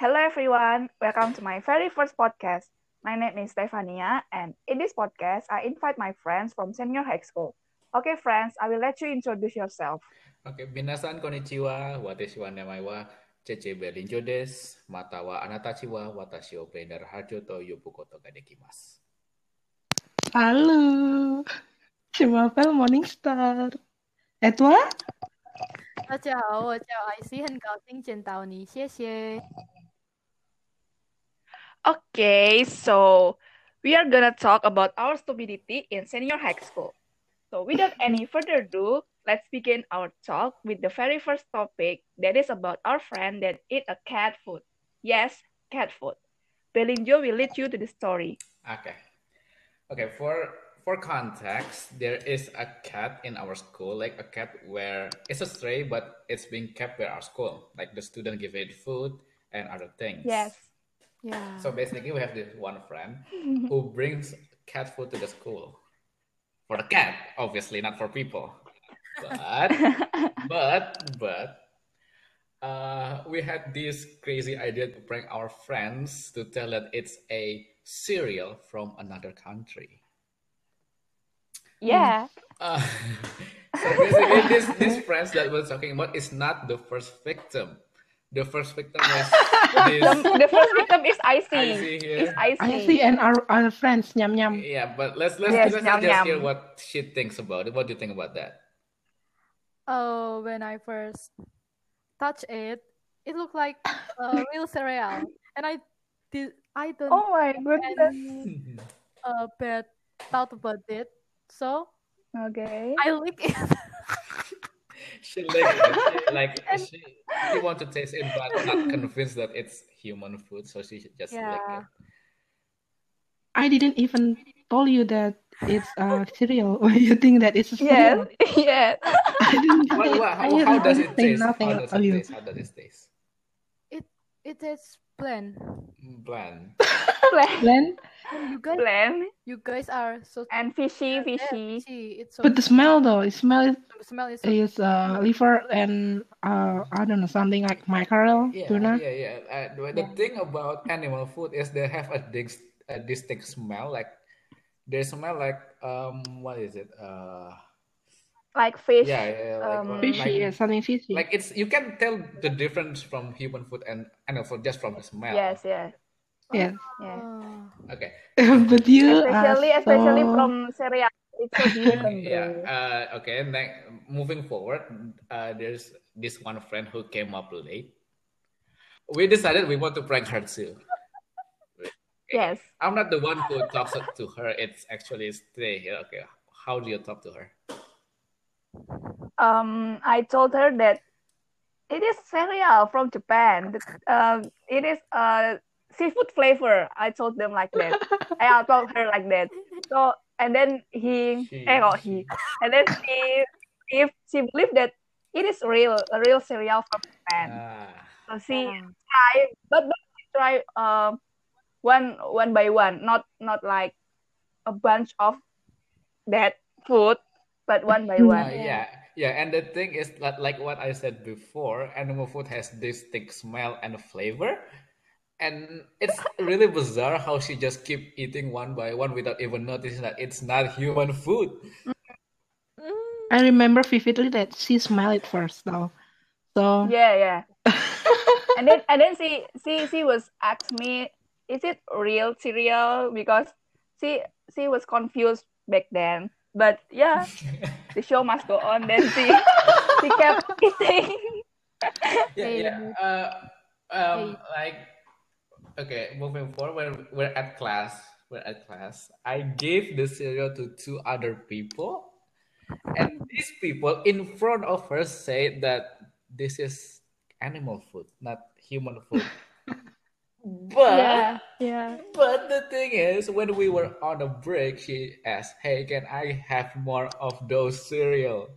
Hello everyone, welcome to my very first podcast. My name is Stefania, and in this podcast, I invite my friends from senior high school. Okay, friends, I will let you introduce yourself. Okay, minasan konnichiwa, watashi wa namae wa Cece Belinjo desu, mata wa anatachi wa watashi o Blender Harjo to yobukoto ga dekimasu. Halo, je m'appelle Morningstar. Et toi? 大家好，我叫艾希，很高兴见到你，谢谢。 Okay, so we are gonna talk about our stupidity in senior high school. So without any further ado, let's begin our talk with the very first topic that is about our friend that eat a cat food. Yes, cat food. Belinjo will lead you to the story. Okay. Okay, for for context, there is a cat in our school, like a cat where it's a stray, but it's being kept by our school. Like the student give it food and other things. Yes. Yeah. So basically, we have this one friend who brings cat food to the school for the cat, obviously not for people. But but but uh, we had this crazy idea to prank our friends to tell that it's a cereal from another country. yeah. Uh, so basically, this these friends that we're talking about is not the first victim. The first victim is The, the first victim is Icy. Icy here. It's Icy. I and our our friends nyam nyam. Yeah, but let's let's, Yes, let's nyam, just nyam. hear what she thinks about it. What do you think about that? Oh, when I first touched it, it looked like a real cereal, and I did I don't Oh my goodness. any uh, bad thought about it, so Okay. I lick it. She like she, like she, she want to taste it, but not convinced that it's human food, so she just lick Yeah. it. I didn't even told you that it's a cereal. Why you think that it's a Yes. cereal? yes. I didn't. What, what, I how, how does didn't it taste? nothing How does of it you. taste? How does it taste? It tastes mm, bland. Bland. Bland. Then, And you guys, Bland you guys are so and fishy, yeah, fishy. fishy. It's so but the smell though, it smell the smell is so is uh, liver and uh, I don't know something like mackerel, Yeah, tuna. yeah, yeah. Uh, the, the Yeah. thing about animal food is they have a, dis- a distinct smell. Like they smell like um, what is it? Uh, Like fish. yeah, yeah, like um, Fishy, like yeah, something fishy. like it's you can tell the difference from human food and animal food just from the smell. Yes, yes. yeah. Yeah. Okay. but you Especially, are especially so- from cereal. It's so. Yeah. Uh, okay. Next, moving forward, uh, there's this one friend who came up late. We decided we want to prank her too. Yes. I'm not the one who talks to her. It's actually stay here. Okay. How do you talk to her? Um, I told her that it is cereal from Japan. Um, it is uh seafood flavor. I told them like that. I told her like that. So and then he, She- eh, oh, he, and then she, if she believed that it is real, a real cereal from Japan. Ah. So she Yeah. try, but but she try um one one by one, not not like a bunch of that food, but one by Uh, one. yeah, yeah, and the thing is that, like what I said before, animal food has distinct smell and flavor, and it's really bizarre how she just keep eating one by one without even noticing that it's not human food. I remember vividly that she smelled it first though. So Yeah, yeah. and then and then she she she was asked me, is it real cereal? Because she she was confused back then. But yeah, the show must go on. Then she she kept eating. Yeah, yeah. Uh, um, like, okay, moving forward, we're, we're at class. We're at class. I gave the cereal to two other people, and these people in front of her say that this is animal food, not human food. But Yeah, yeah. but the thing is, when we were on a break, she asked, "Hey, can I have more of those cereal?"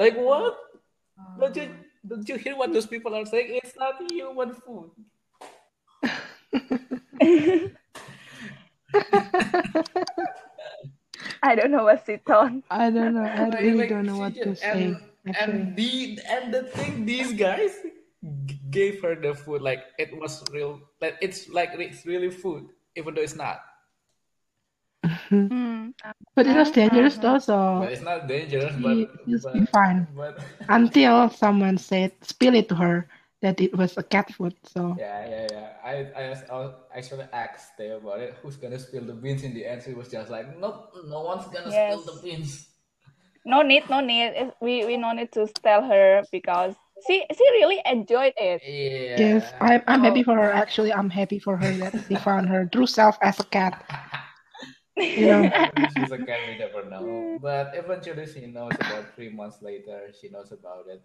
Like what? Um, don't you don't you hear what those people are saying? It's not human food. I don't know what's it on. I don't know. I really like, don't know what to just- say. And, and the and the thing, these guys gave her the food like it was real. Like it's like it's really food, even though it's not. Mm. But it was dangerous Uh-huh. though, so But it's not dangerous. But she just but be fine but until someone said spill it to her that it was a cat food. So yeah yeah yeah. I I, I actually asked Theo about it. Who's gonna spill the beans in the end? She was just like, no, no one's gonna spill Yes. the beans. No need, no need. We we no need to tell her because she she really enjoyed it. Yeah. yes, I'm I'm happy Oh. for her. Actually, I'm happy for her that she found her true self as a cat. You know. She's a cat, we never know. But eventually, she knows about three months later. She knows about it.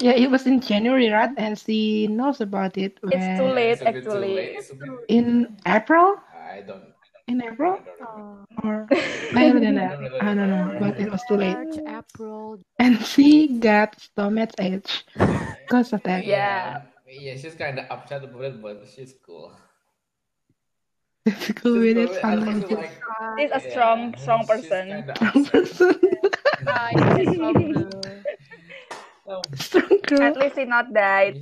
Yeah, it was in January, right? And she knows about it It's too late It's a bit too actually. late. Bit. in April. I don't. In April don't remember. Oh, or later than I that. don't I don't know, but it was too late. March, April. And she got stomach ache because of that. Yeah. Yeah, she's kind of upset about it, but she's cool. It's cool with it cool sometimes. also like. She's a yeah, strong strong she's person. kinda Strong upset. person. Ah, yes, problem. No, Strong girl. At least she not died.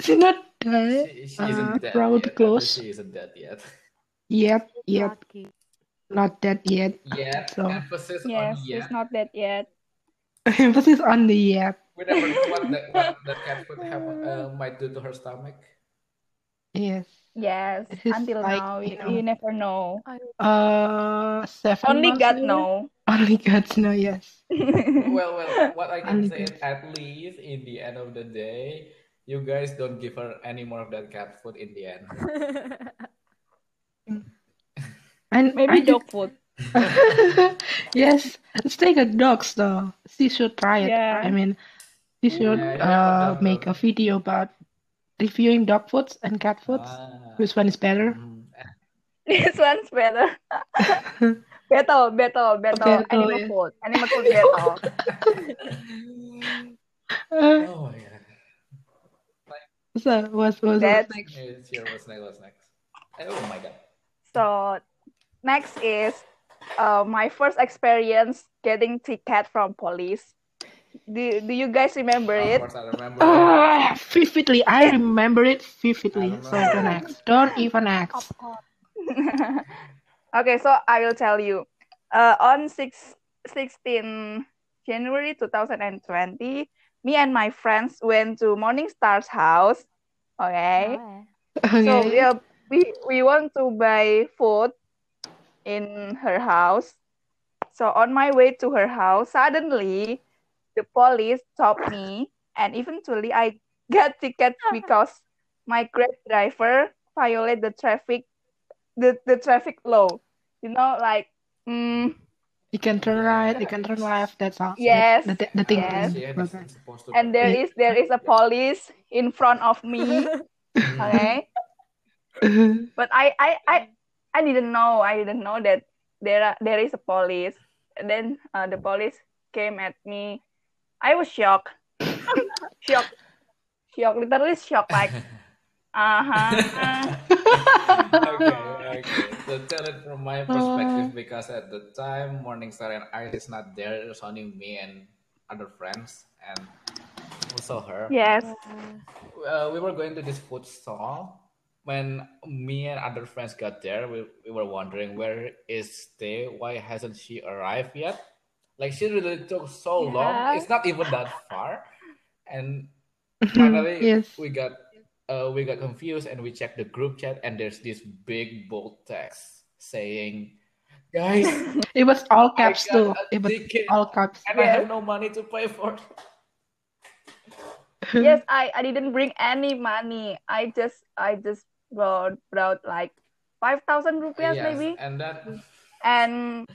She not dead. she, she Uh, isn't dead probably yet. At close. She isn't dead yet. Yep, yep. Not dead yet. Yet. So Emphasis Yes, on she's not dead yet. emphasis on the yet. We never know what the, what the cat food have, uh, might do to her stomach. Yes. Yes. It is Until like, now, you know, we never know. Uh, seven Only God later? know. Only God know. Yes. Well, well, what I can Only say God. is at least in the end of the day, you guys don't give her any more of that cat food in the end. And Maybe I did dog food. yes, let's take a dogs though. She should try it. Yeah. I mean, she should Yeah, yeah, uh make a video about reviewing dog foods and cat foods. Ah. Which one is better? Mhm. This one's better. Better, better, better. Better, Animal yeah. food. Animal food better. Uh, Oh my god. so what's what's That's- next? It's what's next? What's next? Oh my god. So next is uh, my first experience getting ticket from police. Do, do you guys remember Of it? course, I remember. Ah, vividly. I remember it vividly. I So don't ask. Don't even ask. okay, so I will tell you. Uh, on 6, 16 January 2020, me and my friends went to Morningstar's house. Okay. So Okay. yeah, we we want to buy food in her house. So on my way to her house, suddenly the police stopped me, and eventually I got tickets because my Grab driver violated the traffic, the, the traffic law. You know, like, mm, You can turn right. You can turn left. That's all. Yes, The, the, the thing. yes. Is- is supposed to. and there is there is a police in front of me. Okay. but I, I I I didn't know I didn't know that there are, there is a police and then uh, the police came at me I was shocked shocked shocked literally shocked like uh-huh okay, okay. So tell it from my perspective because at the time Morningstar and Iris is not there. It was only me and other friends and also her. yes Uh, we were going to this food stall. When me and other friends got there, we, we were wondering where is Stay? Why hasn't she arrived yet? Like she really took so long. It's not even that far. And finally yes. we got uh, we got confused and we checked the group chat and there's this big bold text saying guys It was all caps too. It was ticket all caps. and I have no money to pay for yes I I didn't bring any money I just I just brought brought like five thousand rupees Yes, maybe and that and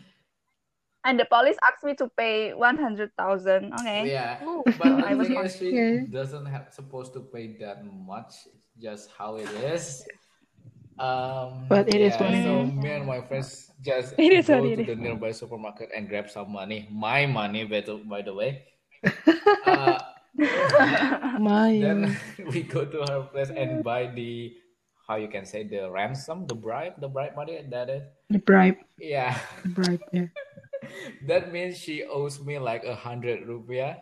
and the police asked me to pay 100,000 okay yeah Ooh, but I was thing like, is she okay. doesn't have supposed to pay that much it's just how it is um But it is yeah, what so is. me and my friends just It is go to is. the nearby supermarket and grab some money my money by the, by the way uh, My. then we go to her place and buy the how you can say the ransom the bribe the bribe money that is The bribe. yeah The bribe. Yeah. that means she owes me like a hundred rupiah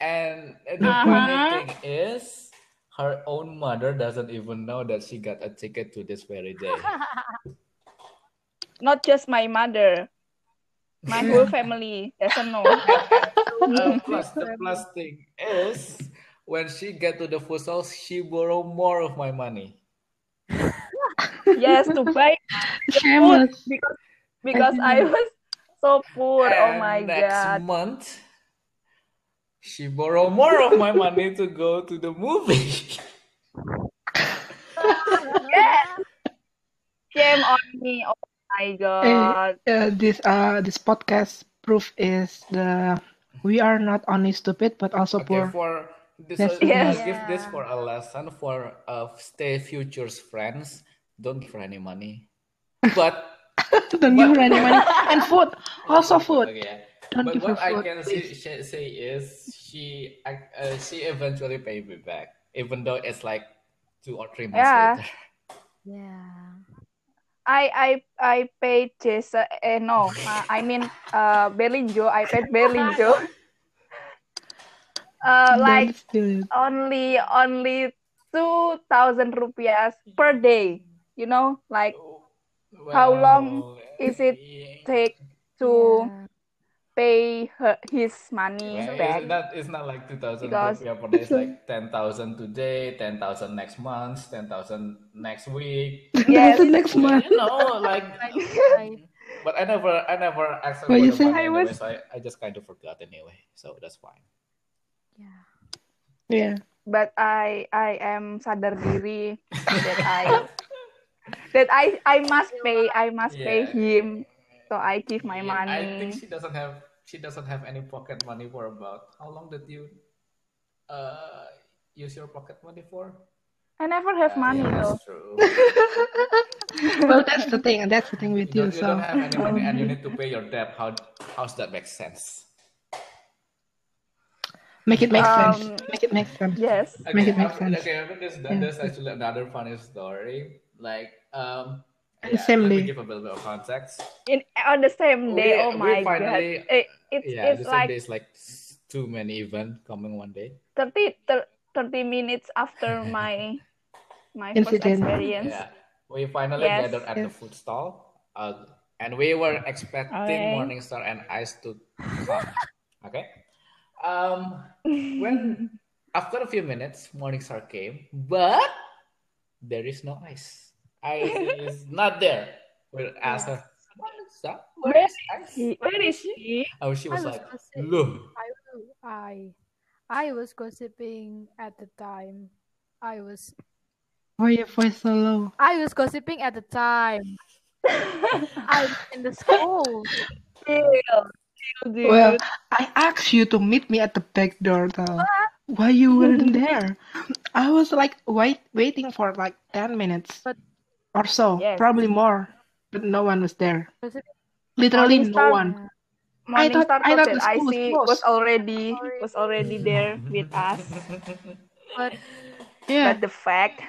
And the Uh-huh. funny thing is, her own mother doesn't even know that she got a ticket to this very day. Not just my mother, my whole family doesn't know. Uh, plus, the plus thing is, when she get to the food stall, she borrow more of my money. yes, to buy food Shameless. because because I was so poor. Oh And my next god. month, she borrowed more of my money to go to the movie. Yes. Shame on me. Oh my god. Uh, this uh this podcast proof is the we are not only stupid but also Okay, poor. for this, That's Yes. give this for a lesson for uh, stay futures friends. Don't give her any money, but Don't give her any money and food. Also food. Okay, yeah. Don't but give her what I can say, say, say is she uh, she eventually paid me back, even though it's like two or three months Yeah. later. yeah. I I I paid Jason. Eh no, uh, I mean uh Berlinjo. I paid Berlinjo. uh, like only only two thousand rupiahs per day. You know, like How long is it take to Yeah. pay her, his money Well, back. it's not it's not like two thousand Because- rupiah per day. It's like ten thousand today, ten thousand next month, ten thousand next week. Yes. the next month. You know, like. But I never, I never asked her What you say? money I anyway, was- so I, I just kind of forgot anyway, so that's fine. yeah. Yeah. But I I am sadar diri that I that I I must pay I must pay him. So I give my Yeah, I think she doesn't have she doesn't have any pocket money for about how long did you uh use your pocket money for? I never have Uh, money yeah, though. that's true. Well, that's the thing. That's the thing with You you. don't, you So don't have any money and you need to pay your debt. How how's that make sense? make it make sense. Um, Make it make sense. Yes. Make it make sense. okay, after this, Yeah. there's actually another funny story. Like, um, And yeah, same let me day. give a little bit of context. In on the same day. We- oh my finally- god. It, it's Yeah, it's the same like day is like too many events coming one day. 30, 30 minutes after my my first experience. Yeah, we finally Yes. gathered at the food stall, uh, and we were expecting Okay. Morningstar and Ice to come. Okay. Um, when after a few minutes, Morningstar came, but there is no Ice. Ice is not there. We asked her, uh-huh. Morningstar, where Where is Ice? He- Where is he? Oh, she was I was like, gossiping. look. I, I, I was gossiping at the time. I was, Why your voice so low? I was gossiping at the time. I was in the school. Still, still, dude. Well, I asked you to meet me at the back door though. Why you weren't there? I was like wait waiting for like ten minutes But- or so, Yes. probably more, but no one was there. Gossiping. Literally no Morningstar- one. Yeah. I thought- Morningstar I thought thought the school was Icy closed. was already was already there with us. But Yeah, But the fact,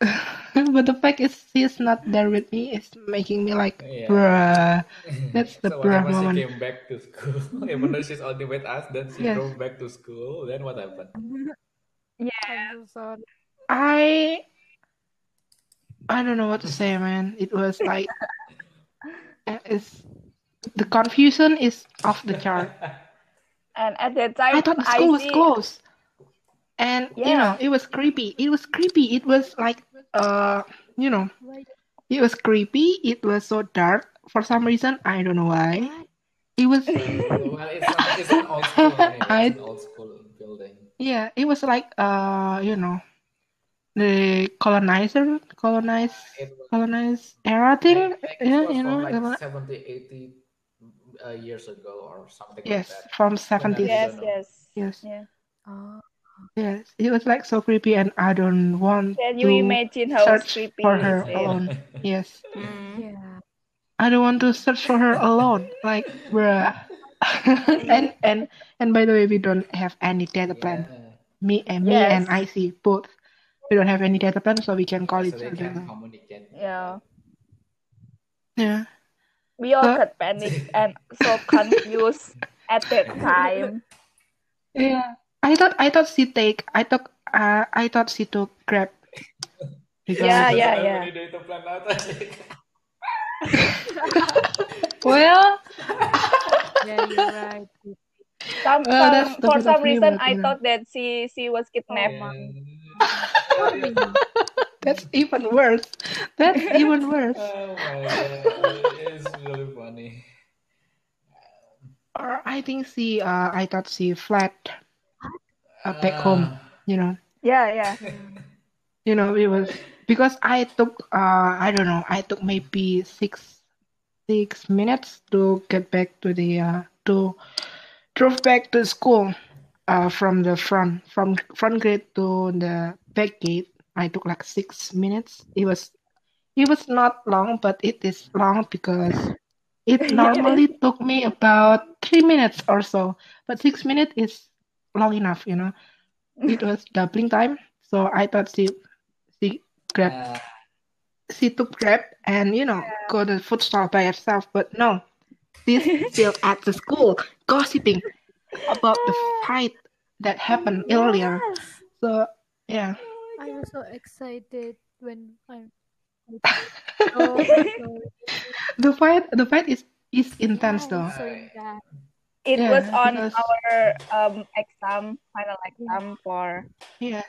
but the fact is she's not there with me is making me like, Yeah. bruh. That's the so bruh whenever moment. she came back to school, even though she's only with us, then she Yes. drove back to school. Then what happened? yeah, so. I I don't know what to say, man. It was like uh, it's the confusion is off the chart. and at that time, I thought the school was Icy- closed. And you know, it was creepy. It was creepy. It was like uh you know, it was creepy. It was so dark for some reason. I don't know why. It was well, it's, an, it's an old school. Anyway. I- It's an old school building. yeah, it was like uh you know the colonizer colonize colonize era thing. like, like Yeah, you know. like the- 70, 80 uh, years ago or something Yes, like that. from seventies. Yes, yes, Yes. yeah. Oh, Yes, it was like so creepy, and I don't want Can you to imagine how search creepy for her it? alone. Yes, Mm. yeah. I don't want to search for her alone. Like, bruh. and and and by the way, we don't have any data plan. Yeah. Me and me Yes. and Icy both. We don't have any data plan, so we can call so each they other. can communicate. Yeah. Yeah. We all But- got panic and so confused at that time. Yeah. I thought I thought she take I thought uh, I thought she took Grab. Because Yeah, yeah, yeah. well, Yeah, you're right. Some, Well, some for some reason, I thought that she she was kidnapped. Yeah. that's even worse. That's even worse. Oh my god, it's really funny. Or I think she uh I thought she fled uh, back home. You know. Yeah, yeah. you know it was because i took uh i don't know i took maybe six six minutes to get back to the uh to drove back to school uh from the front from front gate to the back gate i took like six minutes. It was it was not long but it is long because it normally took me about three minutes or so but six minutes is long enough you know. It was doubling time so i thought she she grabbed Uh, she took grab and you know go to the food stall by herself but no she's still at the school gossiping about the fight that happened earlier so yeah I was so excited when I. Oh, the fight the fight is is intense though so intense. It Yeah, was on because- our um exam, final exam for yeah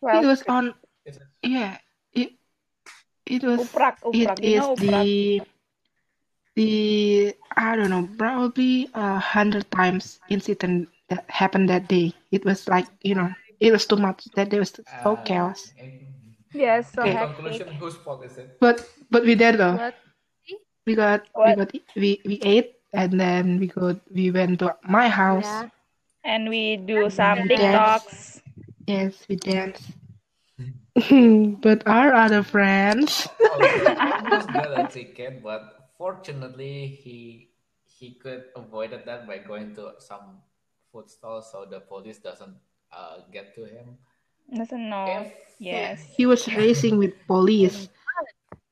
12 it was on yeah it it was uprak, it uprak. You is know uprak? the the I don't know probably a hundred times incident that happened that day. It was like you know it was too much. That day was so uh, chaos. in- Yes, so Okay. hectic. conclusion, whose fault is it? But but we did though. But We got we got we we ate and then we got we went to my house. yeah, And we do some we dance. TikToks. Yes, we dance. but our other friends, almost got a ticket, but fortunately he he could avoided that by going to some food stall, so the police doesn't uh, get to him. Doesn't know. If Yes. he was racing with police.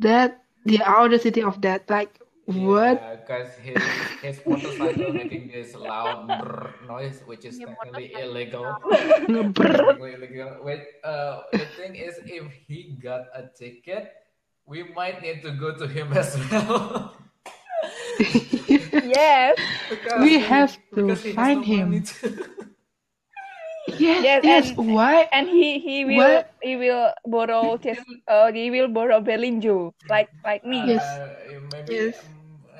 That the audacity of that, like what? Because his his motorcycle making this loud brrr noise, which is Yeah, technically illegal. Brr. Technically illegal. Wait, uh, the thing is, if he got a ticket, we might need to go to him as well. Yes. Because We have to he has find no him. to- yes, Yes, yes. and- Why? And he he will What? he will borrow his uh he will borrow Belinjo like like me. Yes. Uh, maybe. Yes.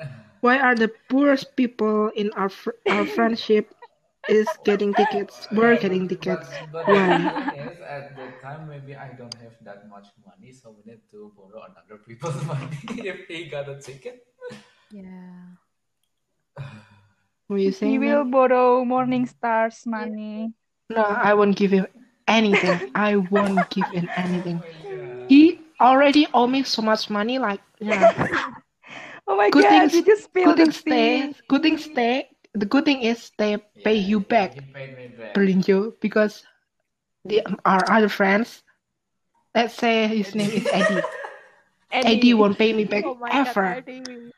um, Why are the poorest people in our fr- our friendship is getting tickets? We're getting tickets. But, but the Why? thing is, at the time, maybe I don't have that much money, so we need to borrow another people's money if he got a ticket. yeah. Were you He saying will that? borrow Morningstar's money. No, I won't give him anything. I won't give him anything. Oh he already owe me so much money. Like, yeah. Oh my Good god, things- you just spilled good the thing stay. tea. Good thing stay. The good thing is they pay you back, paid me back. Berlinjo, because the our other friends. Let's say his name is Eddie. Eddie won't pay me back Oh my God, ever. Eddie.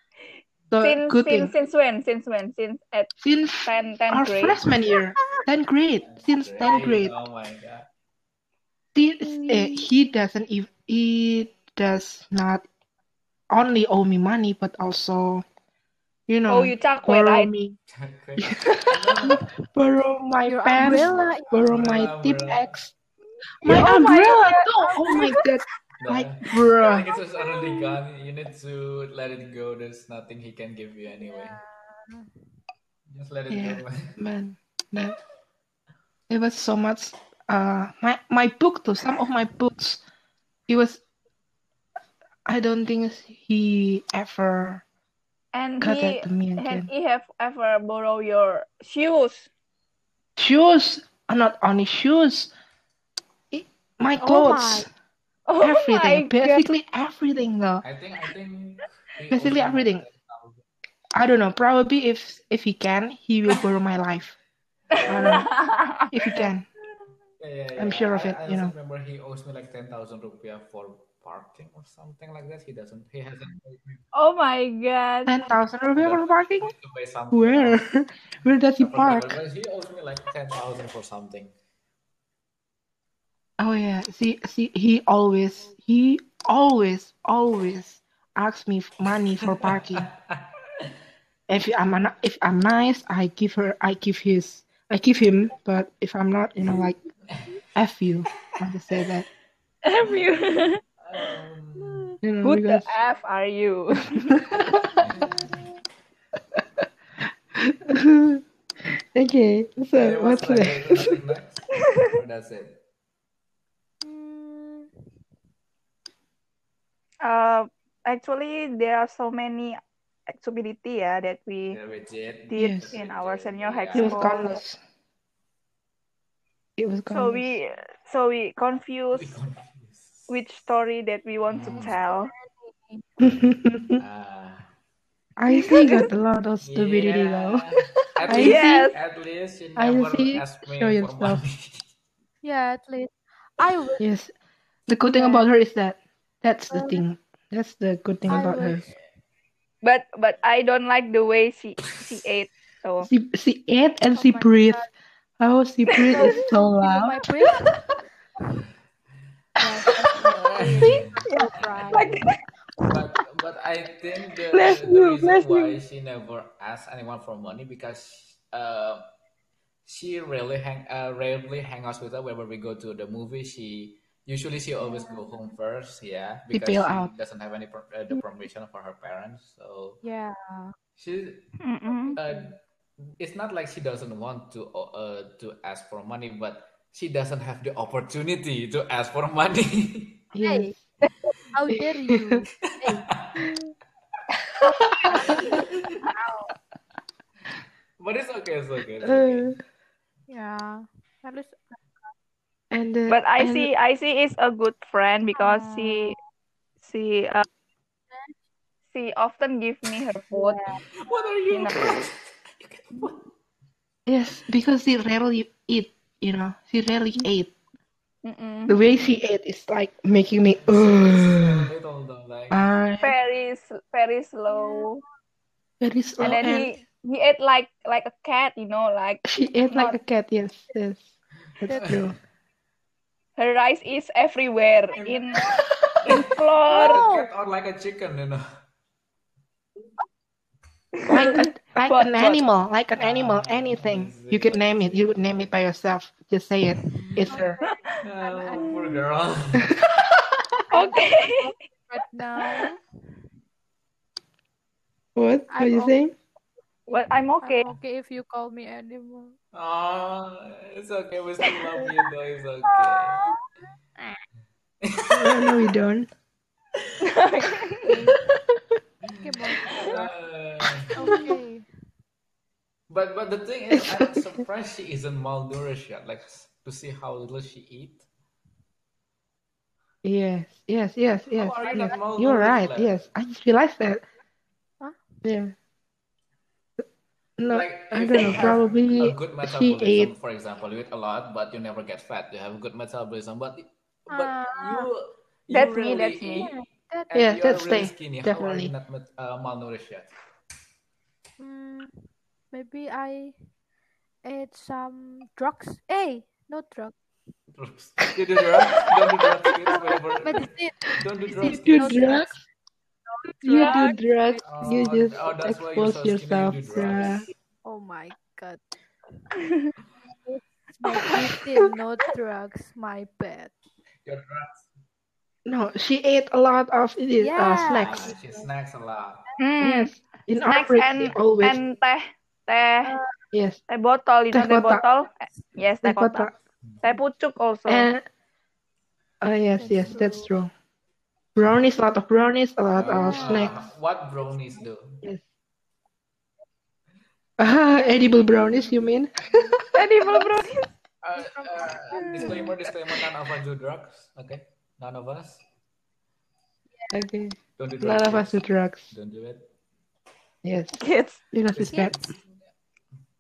So Since, good since, thing. since when? Since when? Since at Since 10, 10 our grade? freshman year, 10th grade, since 10th grade, Oh my god. this, uh, he doesn't ev he does not only owe me money, but also, you know, Oh, you cakwe, borrow right? me, Okay. Borrow my Your pants, umbrella. borrow my Umbrella, tip. X, my Oh my umbrella God. too. Oh my god, no. like I bruh. think it's just already gone. You need to let it go. There's nothing he can give you anyway. Just let it Yeah. go. man man, it was so much uh my my book too some of my books it was i don't think he ever And he that and he have ever borrow your shoes. shoes uh, not only shoes my Oh clothes Oh my everything god. basically everything though I think. I think. Basically everything. i don't know probably if if he can he will borrow my life I don't know if he can Yeah, yeah, I'm yeah. sure of I, it, I you also know. remember he owes me like ten thousand rupiah for parking or something like that. He doesn't. He hasn't. Oh my god. Ten thousand rupiah Udah for parking? to buy something Where? Where does he park? but he owes me like ten thousand for something. Oh yeah. See, see, he always, he always, always asks me f- money for parking. If I'm an, if I'm nice, I give her, I give his, I give him. But if I'm not, you know, like, f you, I just say that. F you. Um, Who the. F are you? okay. So yeah, what's what's next? next? Nothing next? That's it. Uh, actually, there are so many activity yeah that we Yeah, legit. did Yes. in our senior high It was school. It was So we so we We confuse confused. Which story that we want to Mm. tell. Ah. I think got a lot of stupidity though. At I least, Yes. at least you I never see. ask me Show yourself. yeah, at least I will. Yes. The good thing Yeah. about her is that that's the Uh, thing. That's the good thing I about her. But but I don't like the way she she ate. So She she ate and Oh she my breathed. God. How she breathed is so You know loud. My breath? yes, definitely. So right. like but but I think the, Bless the you, reason bless why you. she never asked anyone for money because uh, she rarely hang uh, rarely hang out with her whenever we go to the movie. She usually she always go home first, yeah, She because she out. doesn't have any per- uh, the permission for her parents. So Yeah. she uh, it's not like she doesn't want to uh, to ask for money, but she doesn't have the opportunity to ask for money. Hey, how dare you? Hey, but it's okay, it's okay, it's okay. Uh, yeah. At least. and uh, But I and see I see is a good friend because Oh, she she uh, she often give me her food. yeah. What are You you? know. yes, because she rarely eat. You know, she rarely ate. Mm-mm. The way she ate is like making me. So Uh, little though, like I Very very slow. very slow And then and he he ate like like a cat, you know, like she ate like a cat. Yes, yes, that's That's true. her rice is everywhere in in floor. like a no. cat or like a chicken, you know. Like a, like But an but animal, like an animal, Ah, anything. You it? could name it. You would name it by yourself. Just say it. It's her. Oh, poor girl. okay. Right now, What? What are I'm you okay. saying? Well, I'm okay. I'm okay if you call me animal. Oh, it's okay. We still love you, though. It's okay. No, no, we don't. Okay. Okay, Bang. Uh, Okay. but but the thing is, I'm surprised she isn't malnourished yet. Like to see how little she eat. Yes, yes, yes, yes, How are you yes. not You're right. like? Yes, I just realized that. Huh? Yeah. No, Like I if don't you know. have Probably a good she metabolism, ate. for example, you eat a lot, but you never get fat. You have good metabolism, but but Ah, you you That's me. really That's me. Eat yeah, that. and Yeah, that's really stay. skinny. How are you Definitely. not uh, malnourished yet? Mm, maybe I ate some drugs. Hey, no drugs. Drugs. You do drugs? Don't do drugs, kids. Whenever, Medicine. don't do You drugs, Medicine, do no kids. drugs? drugs. You do Drugs. drugs? You Oh, just oh, that's why you're expose so skinny. You yourself, do drugs. Oh my god. It's medicine, no drugs. My bad. Your drugs. No, she ate a lot of it, uh, Yeah. snacks. Ah, she snacks a lot. Hmm. Yes, in our Snacks break, and always and teh teh Uh, yes, teh botol. You teh know teh botol? Yes, teh teh kotak. kotak, Teh pucuk also. and oh yes, that's yes, that's true. Brownies, a lot of brownies, a lot of Ah, snacks. what brownies do? Yes, ah, edible brownies, you mean? Edible brownies. Uh, uh, disclaimer, disclaimer. None of us do drugs. Okay, none of us. Okay, Don't do none of us do drugs. Don't do it. Yes, Uh, Kids. because it's bad. Kids.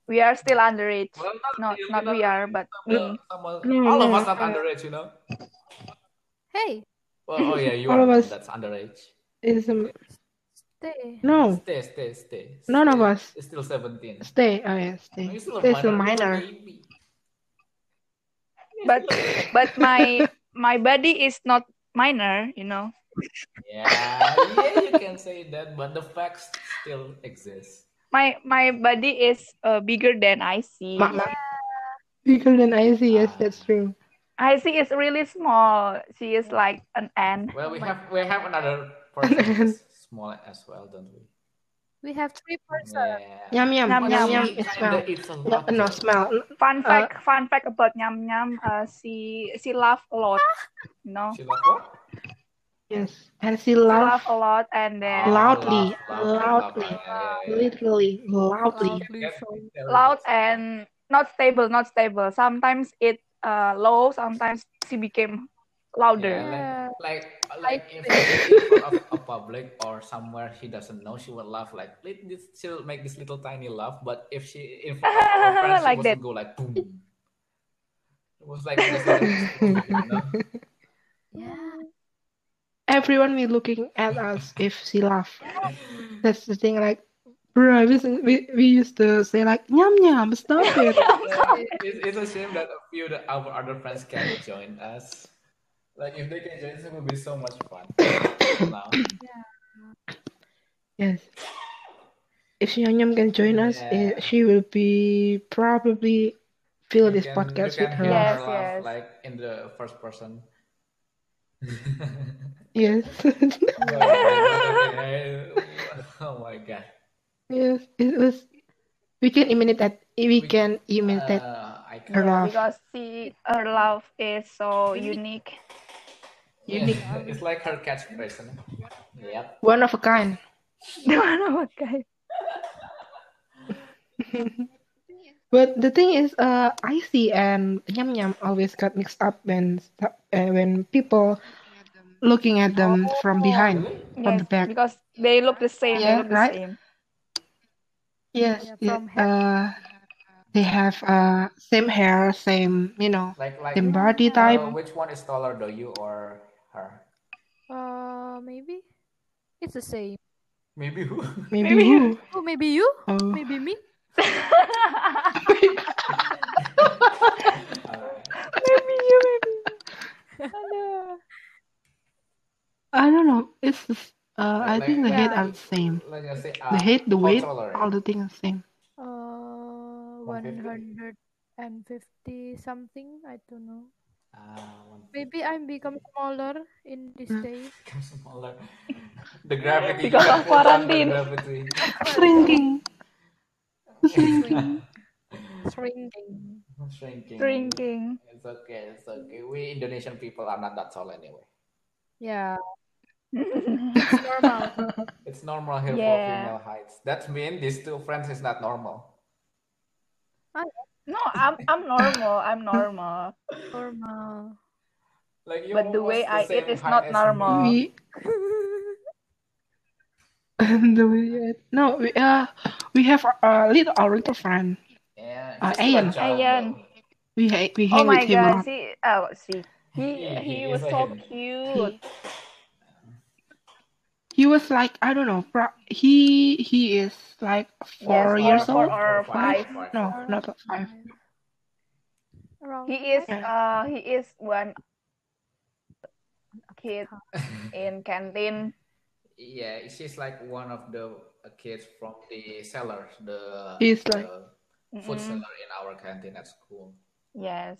We are still underage. Well, not No, really, not we are, but Some, me. some, of- No, all of us not uh, underage, you know. Hey, Well, oh yeah, you All are of us- that's underage. Is um, stay. no Stay, stay, stay. None of us. It's still 17. stay. Oh yeah, No, stay. you're still a Stay still minor. minor. You're a baby. But but my my body is not minor, you know. Yeah, yeah, you can say that, but the facts still exist. My my body is uh, bigger than Icy. Ma- ma- Bigger than Icy. Yes, that's true. Icy is really small. She is like an ant. Well, we Oh have we have another person who's small as well, don't we? We have three person. Yeah. Yum yum Yum, yum yum. yum. She It smell. eats a No, lot, no though. smell. Fun Uh, fact, fun fact about Nyam Nyam. Uh, she she laugh a lot. You know, She like what? Yes, and she she laugh laugh a lot, and then Oh, Loudly, laugh, laugh, laugh, loudly. yeah, yeah, yeah. literally loudly. Loudly so- loud and not stable, not stable. Sometimes it uh low, sometimes she became louder. Yeah, Yeah. like like like if in front of a public or somewhere she doesn't know, she will laugh like let this she'll make this little tiny laugh. But if she in front of her friends, Like she that. go like boom. It was like just like, you know? Yeah. Everyone will be looking at us if she laugh. That's the thing. Like, bro, we, we, we used to say like yum yum. Stop it. it's, it's a shame that a few of our other friends can't join us. Like if they can join us, it would be so much fun. now. yes. If yum yum can join us, Yeah. eh, she will be probably fill You this can- podcast with her hear. Yes, her laugh, yes. like in the first person. Yes. oh my god. yes. It was. We can imitate that. We We- can imitate. Uh, I Her can. laugh. because she her laugh is so unique. Unique. Yeah, it's like her catchphrase. isn't it? Yep. One of a kind. okay. But the thing is, uh, Icy and Yum Yum always got mixed up when uh, when people looking at them from behind, from the back. because they look the same. Yeah, they look right? the same. Yes, Yeah, yeah, uh, they have uh same hair, same you know, Like like. same body uh, type. which one is taller, though, you or her? Uh, maybe it's the same. Maybe who? Maybe Maybe who? Oh, maybe you? Oh, Maybe me? maybe you, maybe. Aduh. I don't know. It's just, uh, I think the like- height Yeah. are the same. Let's just say. The Uh, height, the weight, taller? all the things are the same. Uh, hundred and fifty something. I don't know. Ah, Maybe I'm become smaller in this Hmm. days. become smaller. The gravity. Because of quarantine. Shrinking. Shrinking. Shrinking. Shrinking. Drinking. It's okay. It's okay. We Indonesian people are not that tall anyway. Yeah, it's normal. It's normal here for Yeah. female heights. That means these two friends is not normal. No, I'm I'm normal. I'm normal. normal. Like you But the way I almost eat is not as me. normal. We the way we- no, we uh we have a little our little friend. Yeah, Uh, she's still a Ayan. Ayan. We ha- we Oh hang my with him a god, see, oh, see, he He- he he was is a so him. cute. He was like I don't know. Pro- he he is like four Yes, years or four old. or five. No, not five. Around He is Yeah. uh he is one kid in canteen. Yeah, she's like one of the uh, kids from the cellar, the, He's like- the food Mm-mm. cellar in our canteen at school. Yes,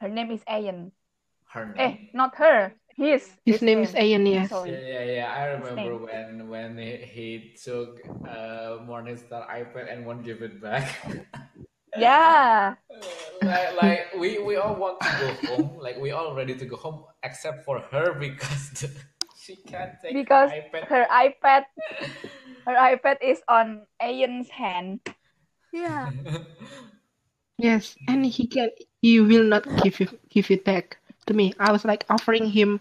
her name is Ayan. Her name. Eh, not her. His. His name is Ayan. Yes. Yeah, yeah, yeah. I remember when when he, he took uh, Morningstar iPad and won't give it back. Yeah. like, like we we all want to go home. Like we all ready to go home except for her because the, she can't take Because iPad. her iPad, her iPad is on Ayan's hand. Yeah. Yes, and he can. He will not give it give it back to me. I was like offering him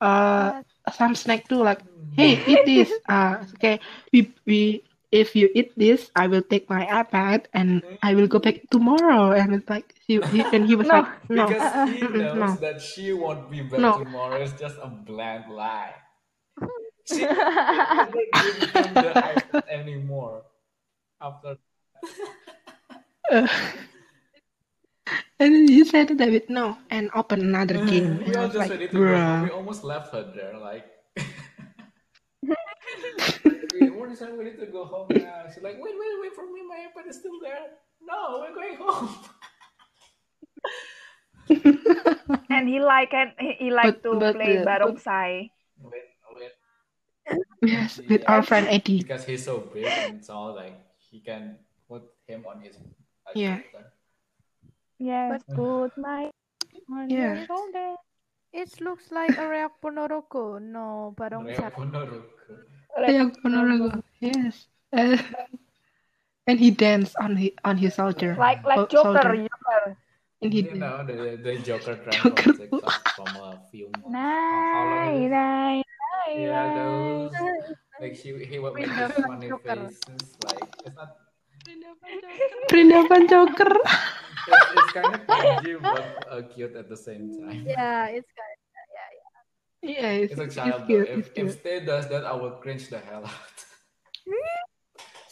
uh some snack too. Like, hey, eat this. Uh, okay. We we if you eat this, I will take my iPad and I will go back tomorrow. And it's like he, he and he was No. like, no, Because he knows no. that she won't be back No. tomorrow. It's just a blank lie. She never give him the iPad anymore. After Uh, and then he said to David, no, and open another mm-hmm. game. we And I all was just like, ready to go. We almost left her there, like. we what is that? We need to go home now. She's like, wait, wait, wait for me. My iPad is still there. No, we're going home. And he like and he, he like But- to but play uh, the- barongsai. Wait, wait. Yes, with our friend Eddie. Because he's so big and tall, like he can put him on his. like, Yeah. shoulder. Yes, put my on Yeah. your shoulder. It looks like a Reak Ponorogo. No, Reo barongsai. Ponorogo. Yeah, Ponorogo. Yes. Uh, and he danced on his on his soldier. Like like Oh, Joker, soldier. Joker. And he You know the the Joker from a few months. Nine, nine, Yeah, those like he he would make these funny Joker. faces. Like it's not. Perindapan Joker. It's, it's kind of cringy but uh, cute at the same time. Yeah, it's kind. Of yeah, yeah. Yeah, it's, It's a it's child. cute. though. It's If if cute. Stay does that, I will cringe the hell out.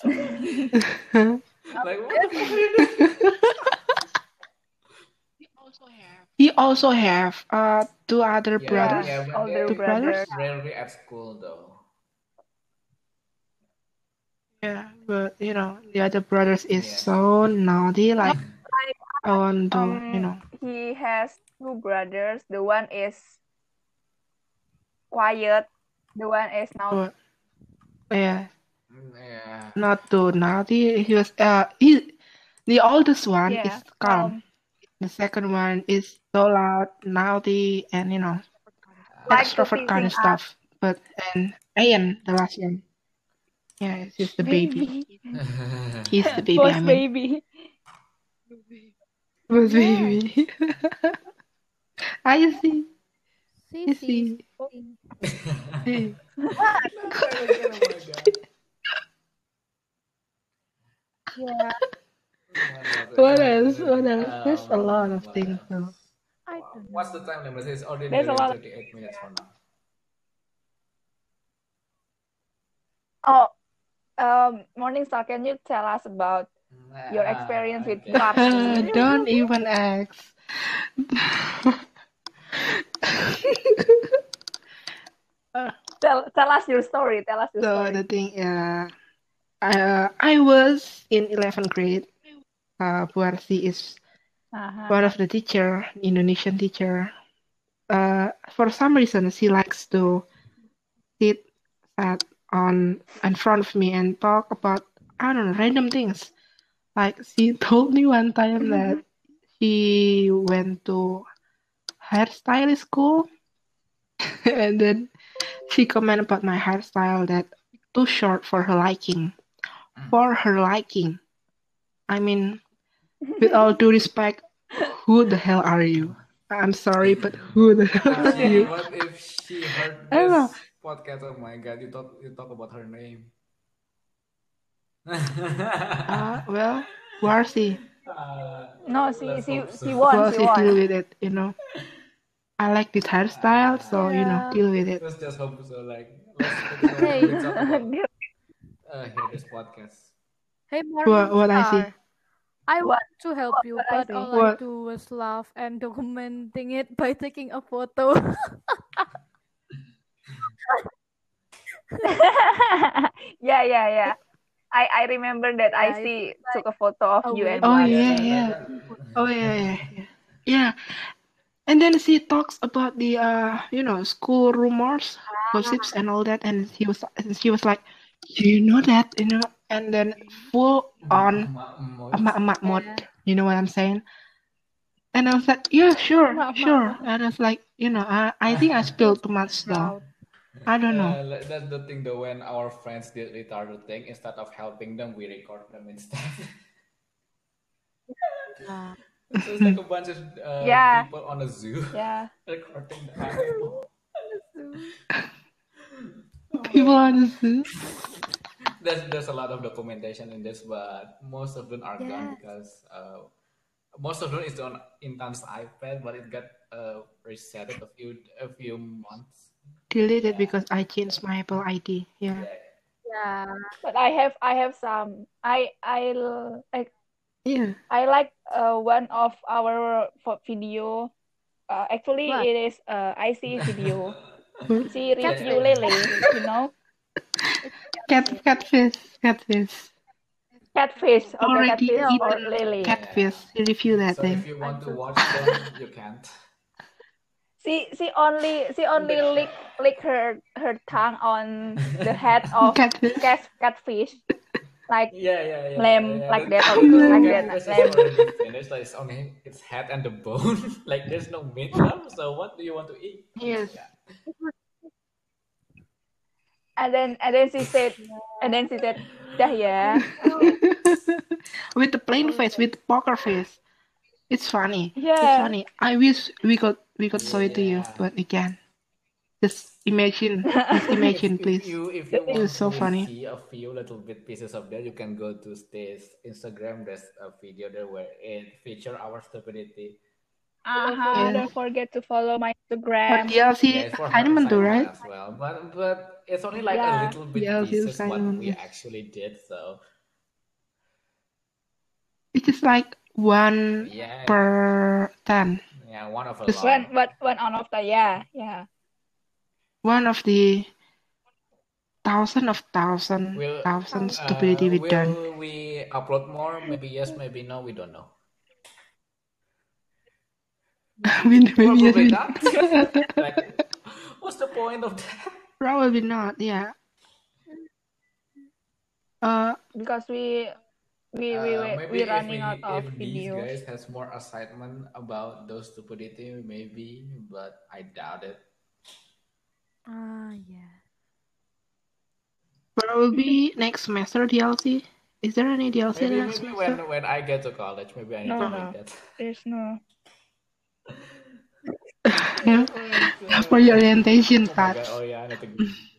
like what the fuck are you he also have uh two other Yeah, brothers. yeah, but older Two brothers. rarely at school though. Yeah, but you know the other brothers is Yeah. so naughty. Like I want to, you Um, know. he has two brothers. The one is quiet. The one is now yeah, Mm, Yeah. not too naughty. He was uh he the oldest one yeah, is calm. The second one is so loud, naughty, and you know Like extrovert kind of teasing us. stuff. But and Ian, the last one, yeah, he's the baby. He's the baby. I Boss mean, baby. Was baby. I see. See, I see, see. see. Hey. Yeah, What else? What else? There's a lot of things. though. I don't know. What's the time limit? It's already There's a nearly lot of- 38 minutes from now. Oh, um, Morning Star, can you tell us about your experience with okay. Don't even ask. Tell tell us your story. Tell us your So story. the thing, uh, uh, I was in 11th grade. Uh, Puarsi is Uh-huh. one of the teacher, Indonesian teacher. Uh, for some reason, she likes to sit at on in front of me and talk about I don't know random things. Like she told me one time that she went to hairstylist school, and then she commented about my hairstyle that too short for her liking. For her liking, I mean, with all due respect, who the hell are you? I'm sorry, but who the hell are Uh, you? what if she heard I don't know. this podcast? Oh my god, you talk you talk about her name. Uh, well, Warsi, Uh, No, she let's she hope so. she won. well, She she deal with it, you know. I like this hairstyle, so you know, deal with it. Let's just hope so. Like, let's let's Hey. about uh, hear this podcast. Hey, What, what I see? I want to help you, what I but see? all I do was laugh and documenting it by taking a photo. yeah, yeah, yeah. I I remember that I Yeah, see took a photo of a you and weird- Oh Warsi. yeah, yeah. Oh yeah, yeah, yeah. Yeah. And then she talks about the uh, you know, school rumors, gossips, and all that. And he was, and she was like, you know that, you know, and then full on emak-emak mod. You know what I'm saying? And I was like, yeah, sure, sure. And I was like, you know, I, I think I spilled too much though. I don't know. Uh, that's the thing though. When our friends did retarded thing, instead of helping them, we record them instead. Yeah. so it's like a bunch of uh, Yeah. people on a zoo Yeah. recording the animal. People on the zoo. there's there's a lot of documentation in this, but most of them are gone because uh, most of them is on Intan's iPad, but it got uh, reset a few a few months. Deleted because I changed my Apple ID. Yeah. Yeah. Yeah. But I have I have some. I I l- I, Yeah. I like uh, one of our fo- video. Uh, actually, What? it is uh, Icy video. Hmm? She Catfish. review Lily, you know, Cat catfish. Catfish. catfish. Okay, Already catfish or eaten Lily. catfish. Review that So thing. if you want to watch them, you can't. She she only she only lick lick her her tongue on the head of Catfish. cat catfish, like Yeah, yeah, yeah. lamb yeah, like that or like that catfish is lamb. finished. Like it's only its head and the bone. like there's no meat left. So what do you want to eat? Yes. Yeah. And then and then she said and then she said, dah ya. with the plain face, with poker face. It's funny. It's funny. I wish we could we could show it to you, but again. Just imagine. Just imagine, If, if please. you if you It was so to funny. see a few little bit pieces of that, you can go to Stay's Instagram. There's a video there where it feature our stupidity. Uh-huh. Yes. Don't forget to follow my But Instagram. DLC Yeah, it's for her assignment too, assignment right? as well. But but it's only like a little bit DLC pieces what assignment, we yes. actually did. So It's just like one yeah, per ten. Yeah, one of a Just One lot. what one on of the yeah yeah. One of the thousand of thousand Will thousand uh, stupidity we done. will we upload more? Maybe yes, maybe no. We don't know. maybe maybe yes, Probably we- not. like, what's the point of that? Probably not. Yeah. Uh, Because we we we Uh, we maybe we if running we, out of if these guys has more excitement about those stupidity, maybe, but I doubt it. Ah, yeah. probably next semester DLC. Is there any DLC Maybe next maybe semester? when when I get to college, maybe I need No, to no. make that. There's no. Yeah. For your orientation Oh my part. Oh yeah, I need to.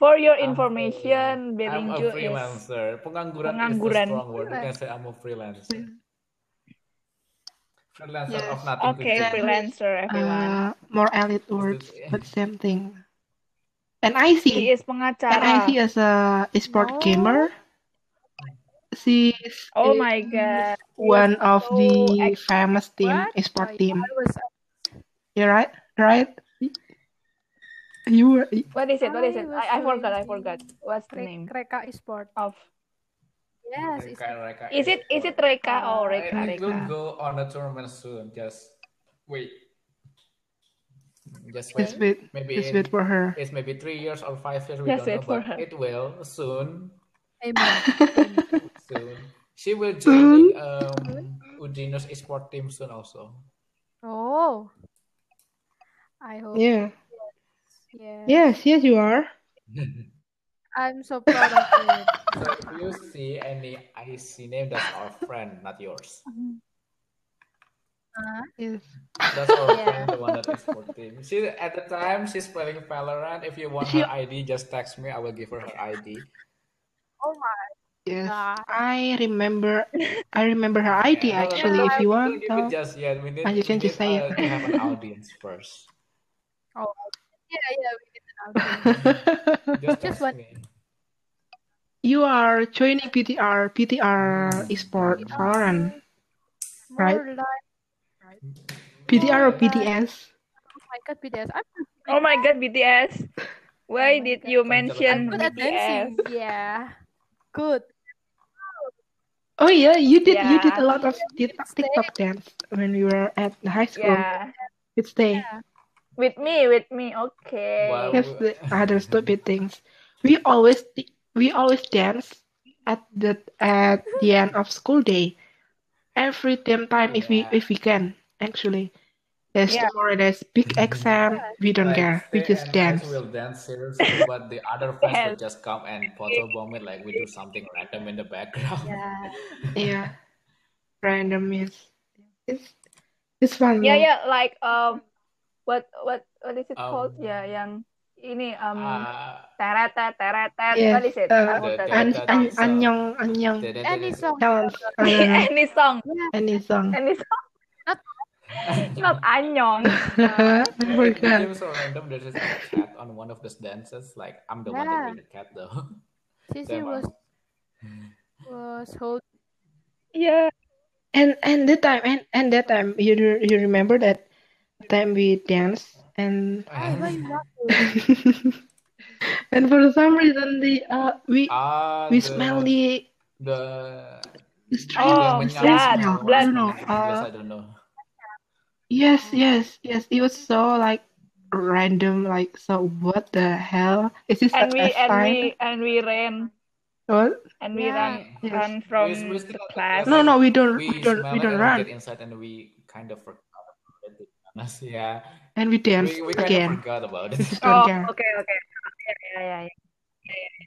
For your I'm, information, I'm a Belinju is freelancer. Pengangguran, Pengangguran. is the strong word. You can say I'm a freelancer. Freelancer of Yes. nothing okay, to freelancer everyone. Uh, more elite words, Is but same thing. And I He see, is and I pengacara. see as a sport No. gamer, she is Oh is my god. He is one of so the famous team, sport team. Yeah, right, right. You were What is it? What is it? I, I forgot. I forgot. What's the name Reka Esport. of? Yes, it's Reka, Reka Is it is it. Reka or uh, Reka It, it will go on a tournament soon. Just wait. Just just wait. wait, Maybe just wait for her. it's maybe three years or five years. We Just don't wait know, for but her. it will soon. Amen. Soon. She will join um Udino's esport team soon also. Oh, I hope. Yeah. Yes. Yes, yes, you are. I'm so proud of it. So if you see any Icy name, that's our friend, not yours. Uh, Yes. That's our Yeah. friend, the one that esport team. She at the time she's playing Valorant. If you want She, her ID, just text me. I will give her her ID. oh my yes. God. I remember. I remember her ID Yeah, actually. no. If you Don't want, so just yet. We need and you can need just say uh, to have an audience first. Oh, yeah, yeah. We did an outing. Just Just one. me. you are joining PTR, PTR. Esport Yeah. Valorant, right? More right. PTR or More like PTS? oh my god, BTS. I'm Oh my god, BTS. oh Why my did god. you Cancel, I'm mention cancel. at dancing. BTS? Yeah. Good. Oh yeah, you did. You did a lot of tik- TikTok dance when you were at the high school. yeah. Which day? Yeah. With me, with me. Okay. Well, That's the other stupid things. We always we always dance at the at the end of school day. Every damn time if we if we can actually. There's Yeah. tomorrow there's big exam. We don't Like care. We just dance. We'll dance seriously, but the other friends will just come and photobomb it like we do something random in the background. Yeah. Yeah, random is it's it's fun Yeah, though. yeah. Like um, what what what is it called? Um, Yeah, yang ini um Uh, teretet teretet. Yes, What is it? uh. An, an, uh, anyong, anyong, Any song. tell us. I don't know. Any song, Any song. any song. Not anyong. I it forgot. became so random. There's just a cat on one of the dances. Like I'm the one that Yeah. with the cat though. Sisi Damn, was was hold Yeah. And and that time and and that time you you remember that time we danced and I why you not and for some reason the uh we Ah, we the- smell the the the strange, Oh, the the strange blood. I blood. don't know. Yes, Uh, I don't know. yes, yes, yes. It was so like random. Like so, what the hell is this And a, we a and sign? we and we ran What? and we Yeah. ran Yes. run from We- we the still- class. No, no, we don't. We, We don't. We don't run, get inside and we kind of forgot about it. To be honest, yeah. and we dance We, we kind again. of forgot about it. Oh, care. okay, okay. Yeah, yeah,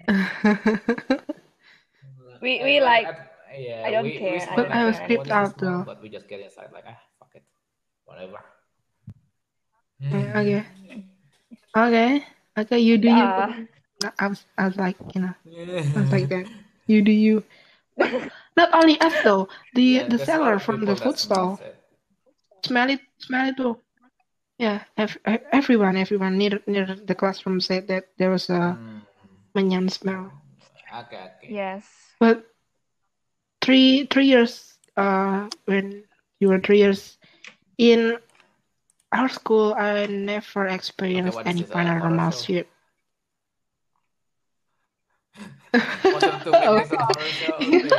yeah. yeah. We- we At- like- at- yeah, I don't we, care, We I But don't I was care. creeped out the though. But we just get inside like ah fuck it, whatever. Yeah, okay. Okay. Okay. You do you. I was. I was like, you know, I was like that. You do you. Not only us though. The Yeah, the there's a lot seller from the food stall. smells it. Smell it. Smell too. Yeah. Ev- ev- everyone. Everyone near near the classroom said that there was a menyan smell. Okay, okay. Yes. But three three years uh when you were three years in our school I never experienced what is any this, a horror paranormal show? shit. Wanted to make this a horror show. Okay.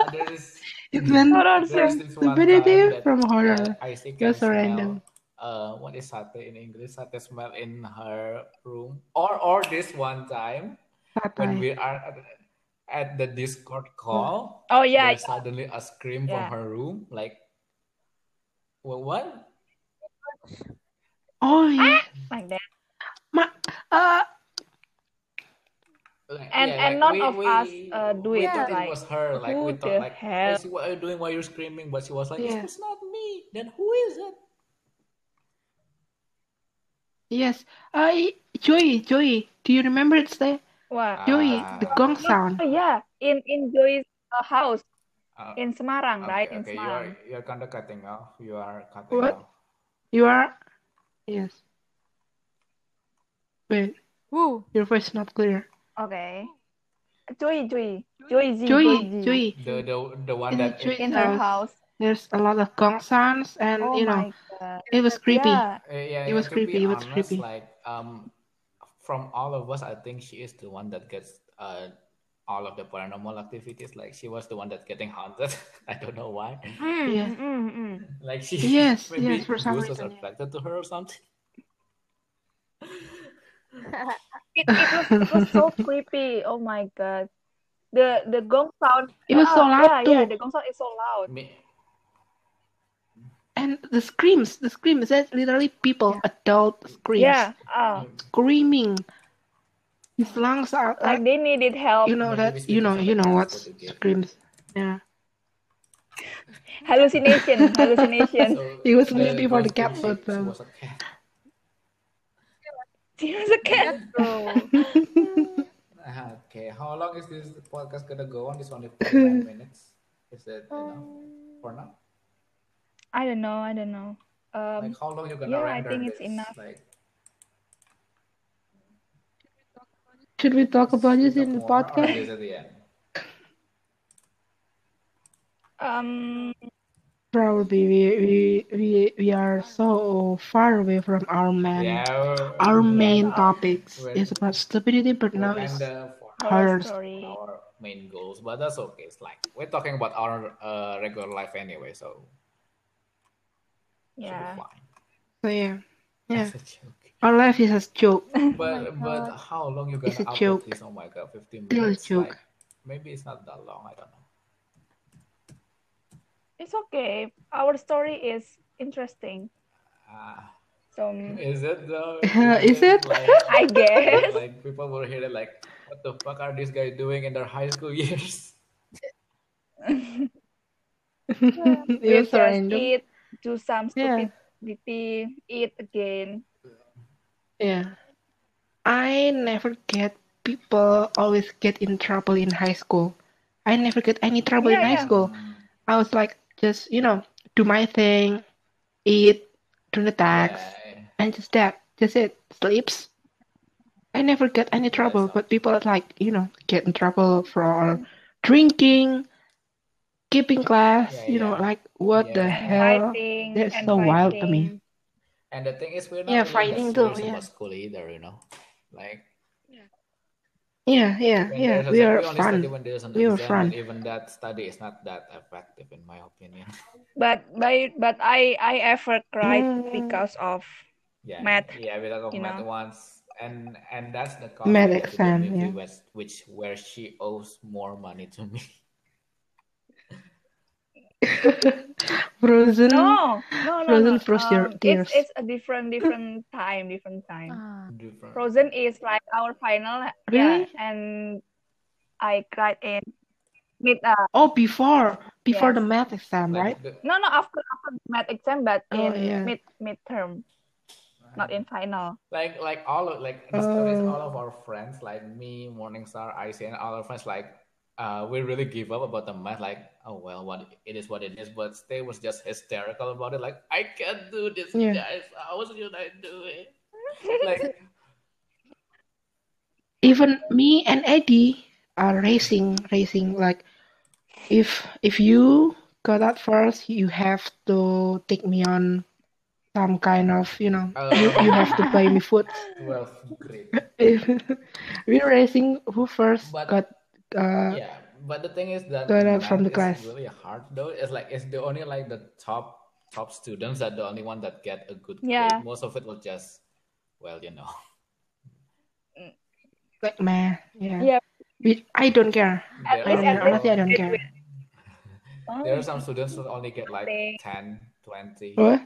Uh, there is It went Horror stupidity from horror. Was so smell random. uh what is sate in English? Sate smell in her room. Or or this one time when Satay. we are at, at the Discord call, Oh yeah. there's suddenly a scream from Yeah. her room. Like, well, what? Oh yeah. Like that. Ma uh Like, And- yeah, and like none we, of we, us, uh, do we it, thought like, it was her. Like we who thought, the like, hell? "Icy, what are you doing? Why are you screaming? But she was like, Yeah. it's not me. Then who is it? yes. I Joey, Joey, do you remember it's the What? Joey, the Ah. gong sound. Oh yeah. In in Joy's uh, house Uh, in Semarang, right? okay, In okay, you are you're kind of cutting off. You are cutting What? off. You are yes. Wait, Who? your voice is not clear. Okay. Joy, Joy, Joy Z, Joey, Z. Joey, The the the one in that Joey in her house. house. There's a lot of gong sounds, and Oh you know, god. it was creepy. Yeah. Uh, yeah, It was to be creepy, it was honest, creepy. Like, um, from all of us, I think she is the one that gets uh all of the paranormal activities. Like, she was the one that's getting haunted. I don't know why. Mm, Yeah. mm, mm. Like, she Yes, maybe yes, for some ghosts reason, are yeah. attracted to her or something. It, it was it was so creepy. Oh my god. The the gong sound. It was so Ah, loud yeah, yeah, the gong sound is so loud. Me, And the screams, the screams, that's literally people, adult screams, Yeah. Ah, screaming. His lungs are like like, they needed help. you know that, you know, you know what what you get. screams. Yeah. Hallucination, hallucination. so He was the waiting for the ghost cat thing, food she, she though. was a cat. She was a cat. Bro. Ah, Okay, how long is this podcast gonna go on? It's only 49 minutes. Is it enough for now? I don't know. I don't know. Um, Like how long you gonna yeah, I think it's this? enough. Like Should we talk about this in the more or podcast? is it the end? um, Probably we we we, we are so far away from our main Yeah, our main Yeah. topics We're- is about stupidity, but we're now it's horror horror. story. our main goals, but that's okay. It's like we're talking about our uh, regular life anyway, so Yeah. So yeah, yeah. That's a joke. Our life is a joke. But but how long you It's gonna a upload joke. this? Oh my god, 15 Still a minutes. joke. Like maybe it's not that long. I don't know. It's okay. Our story is interesting. Ah, So mm, is it though? Is it? Like, I guess. like people were hear it like, what the fuck are these guys doing in their high school years? it we was just random. eat, do some Yeah. stupidity, eat again. Yeah. I never get people always get in trouble in high school. I never get any trouble in high yeah. school. I was like just you know do my thing, eat, do the tax, Yeah. and just that, just it, sleeps. I never get any trouble, but people like you know get in trouble for drinking, skipping class. Yeah, You know, like what the hell? Fighting That's and so wild to me. And the thing is, we're not Yeah, really fighting that too, serious yeah. about school either, you know. Like Yeah, yeah, when yeah. We are we fun. when there's an We are exam, fun. even that study is not that effective, in my opinion. But but but I I ever cried Mm. because of Yeah, Math, Yeah, we talk of you math know. once, and and that's the Math conflict exam, yeah. which, which where she owes more money to me. Frozen. no no no Frozen no. froze your Um, tears. it's it's a different different time different time. Ah, Different. Frozen is like our final Really? yeah, and I cried in mid uh Oh, before before the math exam, right? Like the, no no after after the math exam but Oh, in yeah. mid midterm not in final. like like all of like the stories, Oh. all of our friends, like me, Morningstar, Icy, and all our friends, like uh, we really give up about the math. Like, oh well, what it is, what it is. But Stay was just hysterical about it. Like, I can't do this, Yeah. guys. How should I do it? Like, Even me and Eddie are racing, racing. Like, if if you got out first, you have to take me on some kind of, you know, you you have to buy me food. twelve grade. We're racing who first But- got uh yeah but the thing is that Got out from math the class. is really hard though it's like it's the only like the top top students that the only one that get a good grade Yeah. most of it will just well you know like math. Yeah. Yeah. We, I don't care. At There least I don't, at honestly, I don't care. there are some students who only get like They- 10 20 What?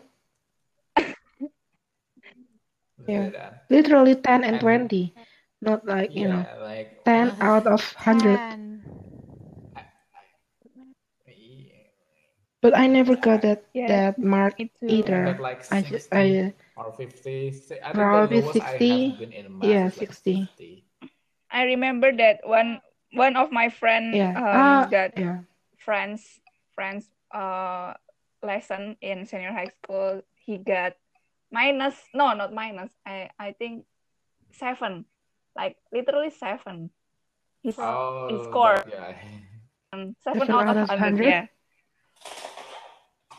Yeah. Literally 10 and And- 20. Not like, you know, like 10 out of 100. ten. But I never got that Yeah. that mark either. got like I 60 just, I, or 50 I Probably the lowest I 60. have been in Yeah, is like 60. 50. I remember that one one of my friend yeah. um, Ah, that yeah. friends friends uh lesson in senior high school he got minus no not minus I I think seven like literally seven he s- oh he scored that guy. seven Seven out out of of hundred yeah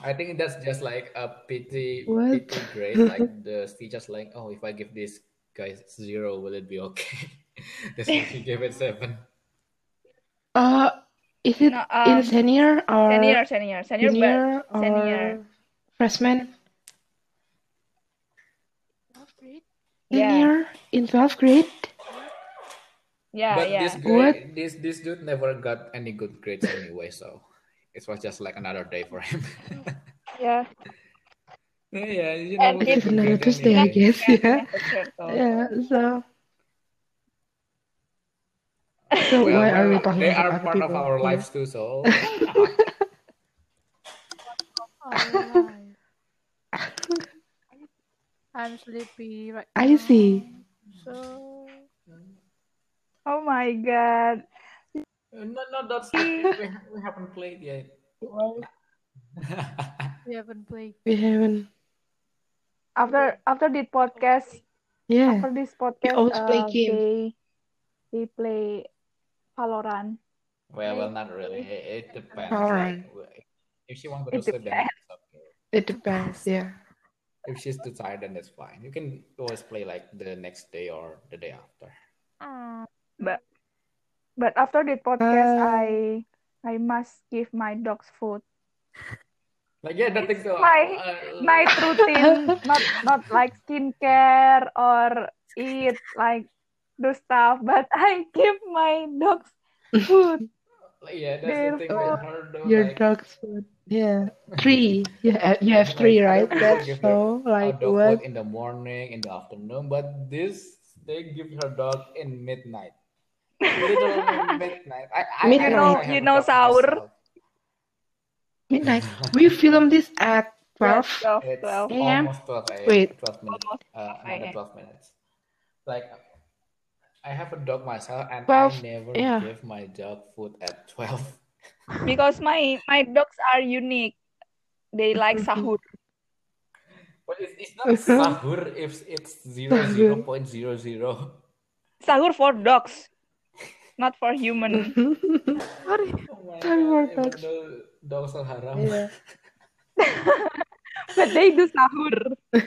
I think that's just like a pity, What? pity grade. Like the teacher's like, oh, if I give this guy zero, will it be okay? That's why he gave it seven. Uh, is it No, in um, senior or senior senior senior, but or senior. freshman? Yeah. Senior in 12th grade? Yeah but yeah this What? guy, this this dude never got any good grades anyway, so it was just like another day for him. yeah yeah, yeah, you know, it's another grade Tuesday, I guess. Yeah. that's true, so. Yeah. So, so Well, why are we talking they about are other part of our lives too, so Alright. I'm sleepy right I now. see. So hmm? Oh my god no, no, that's we, we haven't played yet. we haven't played. We haven't. after after this podcast Yeah. after this podcast always play uh, games. they they play Valorant Well, well, not really. It, it depends. Alright. Like, if she wants to It sleep, then it's okay. It depends. Yeah. If she's too tired, then that's fine. You can always play like the next day or the day after. Mm, but but after the podcast Uh, i i must give my dogs food Like yeah, that thing so. my- uh, night routine not not like skincare or eat like do stuff but i give my dogs food yeah, that's They're the thing with her though. Your like, dog's food. Yeah. Three. Yeah. You have three, right? That's Give so her like a dog what? food in the morning, in the afternoon, but this they give her dog in midnight. Literally midnight. I, I, Midnight. You know- you know dog sahur? myself. Midnight. We filmed this at 12. 12 It's 12 AM? almost 12 a.m. Wait. 12 minutes. Uh, another 12 minutes. Like, I have a dog myself, and Well, I never yeah. give my dog food at twelve. Because my my dogs are unique. They like sahur. But it's, it's not sahur if it's zero zero point zero zero. Sahur for dogs, not for human. Sorry. Oh my Sahur god, for even dogs. dogs are haram. Yeah. But they do sahur.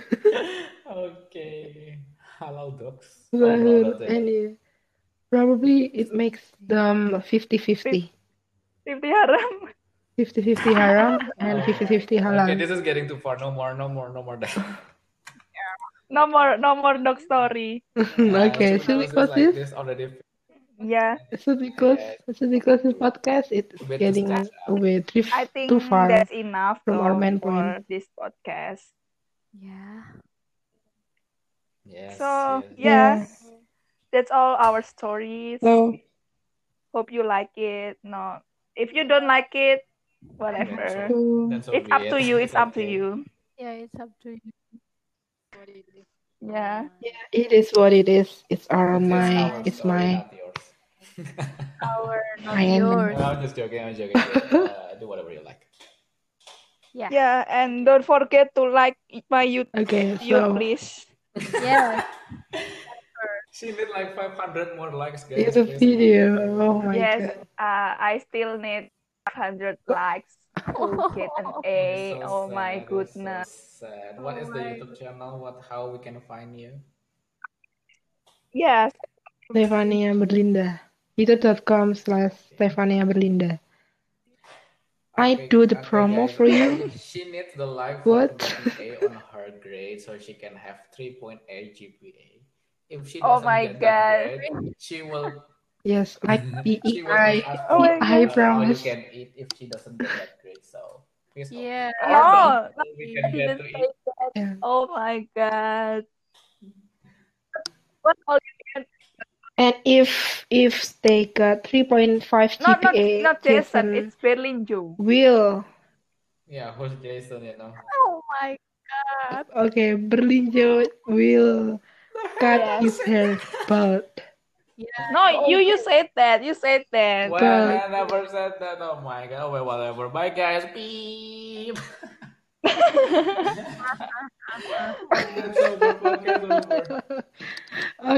Okay, halal dogs. Sahur, and yeah, probably it makes them 50-50. 50 haram. 50-50 haram and 50-50 Okay, halal. this is getting too far. No more, no more, no more. that. No more no more dog story. okay, should we this close like this? this already. Yeah, Should we close? Should we close this podcast? It's Bit getting discussed. away too, I think too far. that's enough from our though main for point. this podcast. Yeah. Yes. So yes. yeah, Yeah. that's all our stories. So Hope you like it. No, if you don't like it, whatever. so, so then so It's up it. to you. It's up to you. Yeah, it's up to you. Yeah. yeah, it is what it is. It's our It is my our it's story, my not yours. Our, not yours. No, I'm just joking. I'm joking. Uh, do whatever you like. Yeah. Yeah, and don't forget to like my YouTube, okay. you So please. Yeah. She need like 500 more likes, guys. it's a please. video. Oh my Yes, god. uh, I still need 500 likes to get an A. It's Oh so my sad, it's so goodness. sad. What is Oh the my YouTube channel? What? How we can find you? Yes. Stefania Berlinda. youtube.com slash Stefania Berlinda. I Okay, do the okay, promo guys. for you. She needs the like What? for to get an A on her grade so she can have 3.8 GPA. If she Oh doesn't my get that God. grade, she will Yes, like she will EEI. ask Oh my I how you promise. can eat if she doesn't get that grade. So please Yeah. or No, don't, no, we can get to eat. Yeah. Oh my god. What all you can And if if they got 3.5 not not GPA, not Jason, Jason it's Berlin Joe. will. Yeah, who's Jason? You know. Oh my god. Okay, Berlin Joe will cut Yes. his hair bald. Yeah. No, you you said that. You said that. Well, But- I never said that. Oh my god. Well, whatever. Bye, guys. Beep.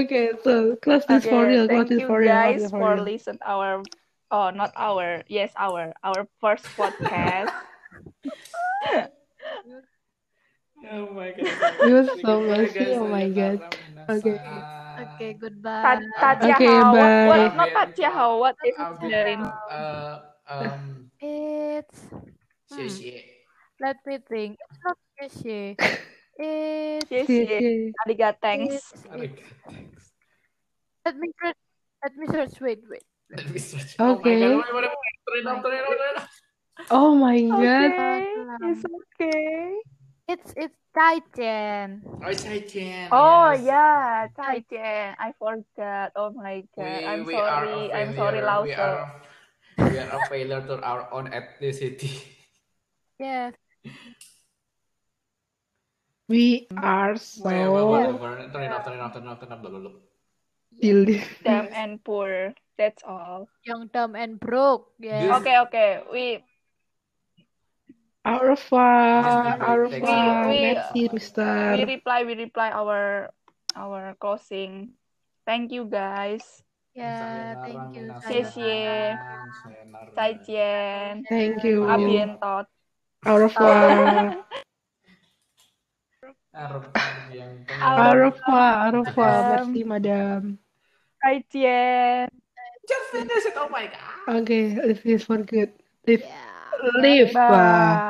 okay, so close this for real. Close thank this you for real. close guys this for listen our oh not our yes our our first podcast. Oh my god. It was so Bye, messy, guys. oh my god. Okay. Okay, Ta- goodbye. Tatya Okay, How. What, bye. what not Tatya How? What is I'll be- Mandarin? Uh, um, It's xie xie. let me think. It's not fishy. Yes. Ariga, thanks. Arigato, thanks. let me search let me search wait wait. Let me search. Okay. Oh my god. Wait, wait, wait. Turn it off, turn it off, turn it off. Oh my god. Okay, it's okay. It's it's Taichen. Oh, Chai-chan, Oh yes. yeah, Taichen. I forgot. Oh my god. We, I'm we sorry. I'm sorry, failure. We Lauso. are, we are a failure to our own ethnicity. Yes. We are Wait, well, so whatever. Turn it off, turn it off, turn it off, turn it off. Dumb and poor. That's all. Young, dumb, and broke. Yeah. This- Okay, okay. We Au revoir. Yes, Au we- Mister. reply. We reply our our closing. Thank you guys. Yeah. Thank you. Xie 见。Thank you. A bientôt. Au revoir. Arab yang revoir. Madam. Merci, madam. 再见。Just finish it. Oh my god. Okay, this is for good. Live, Yeah. live. uh, Bye.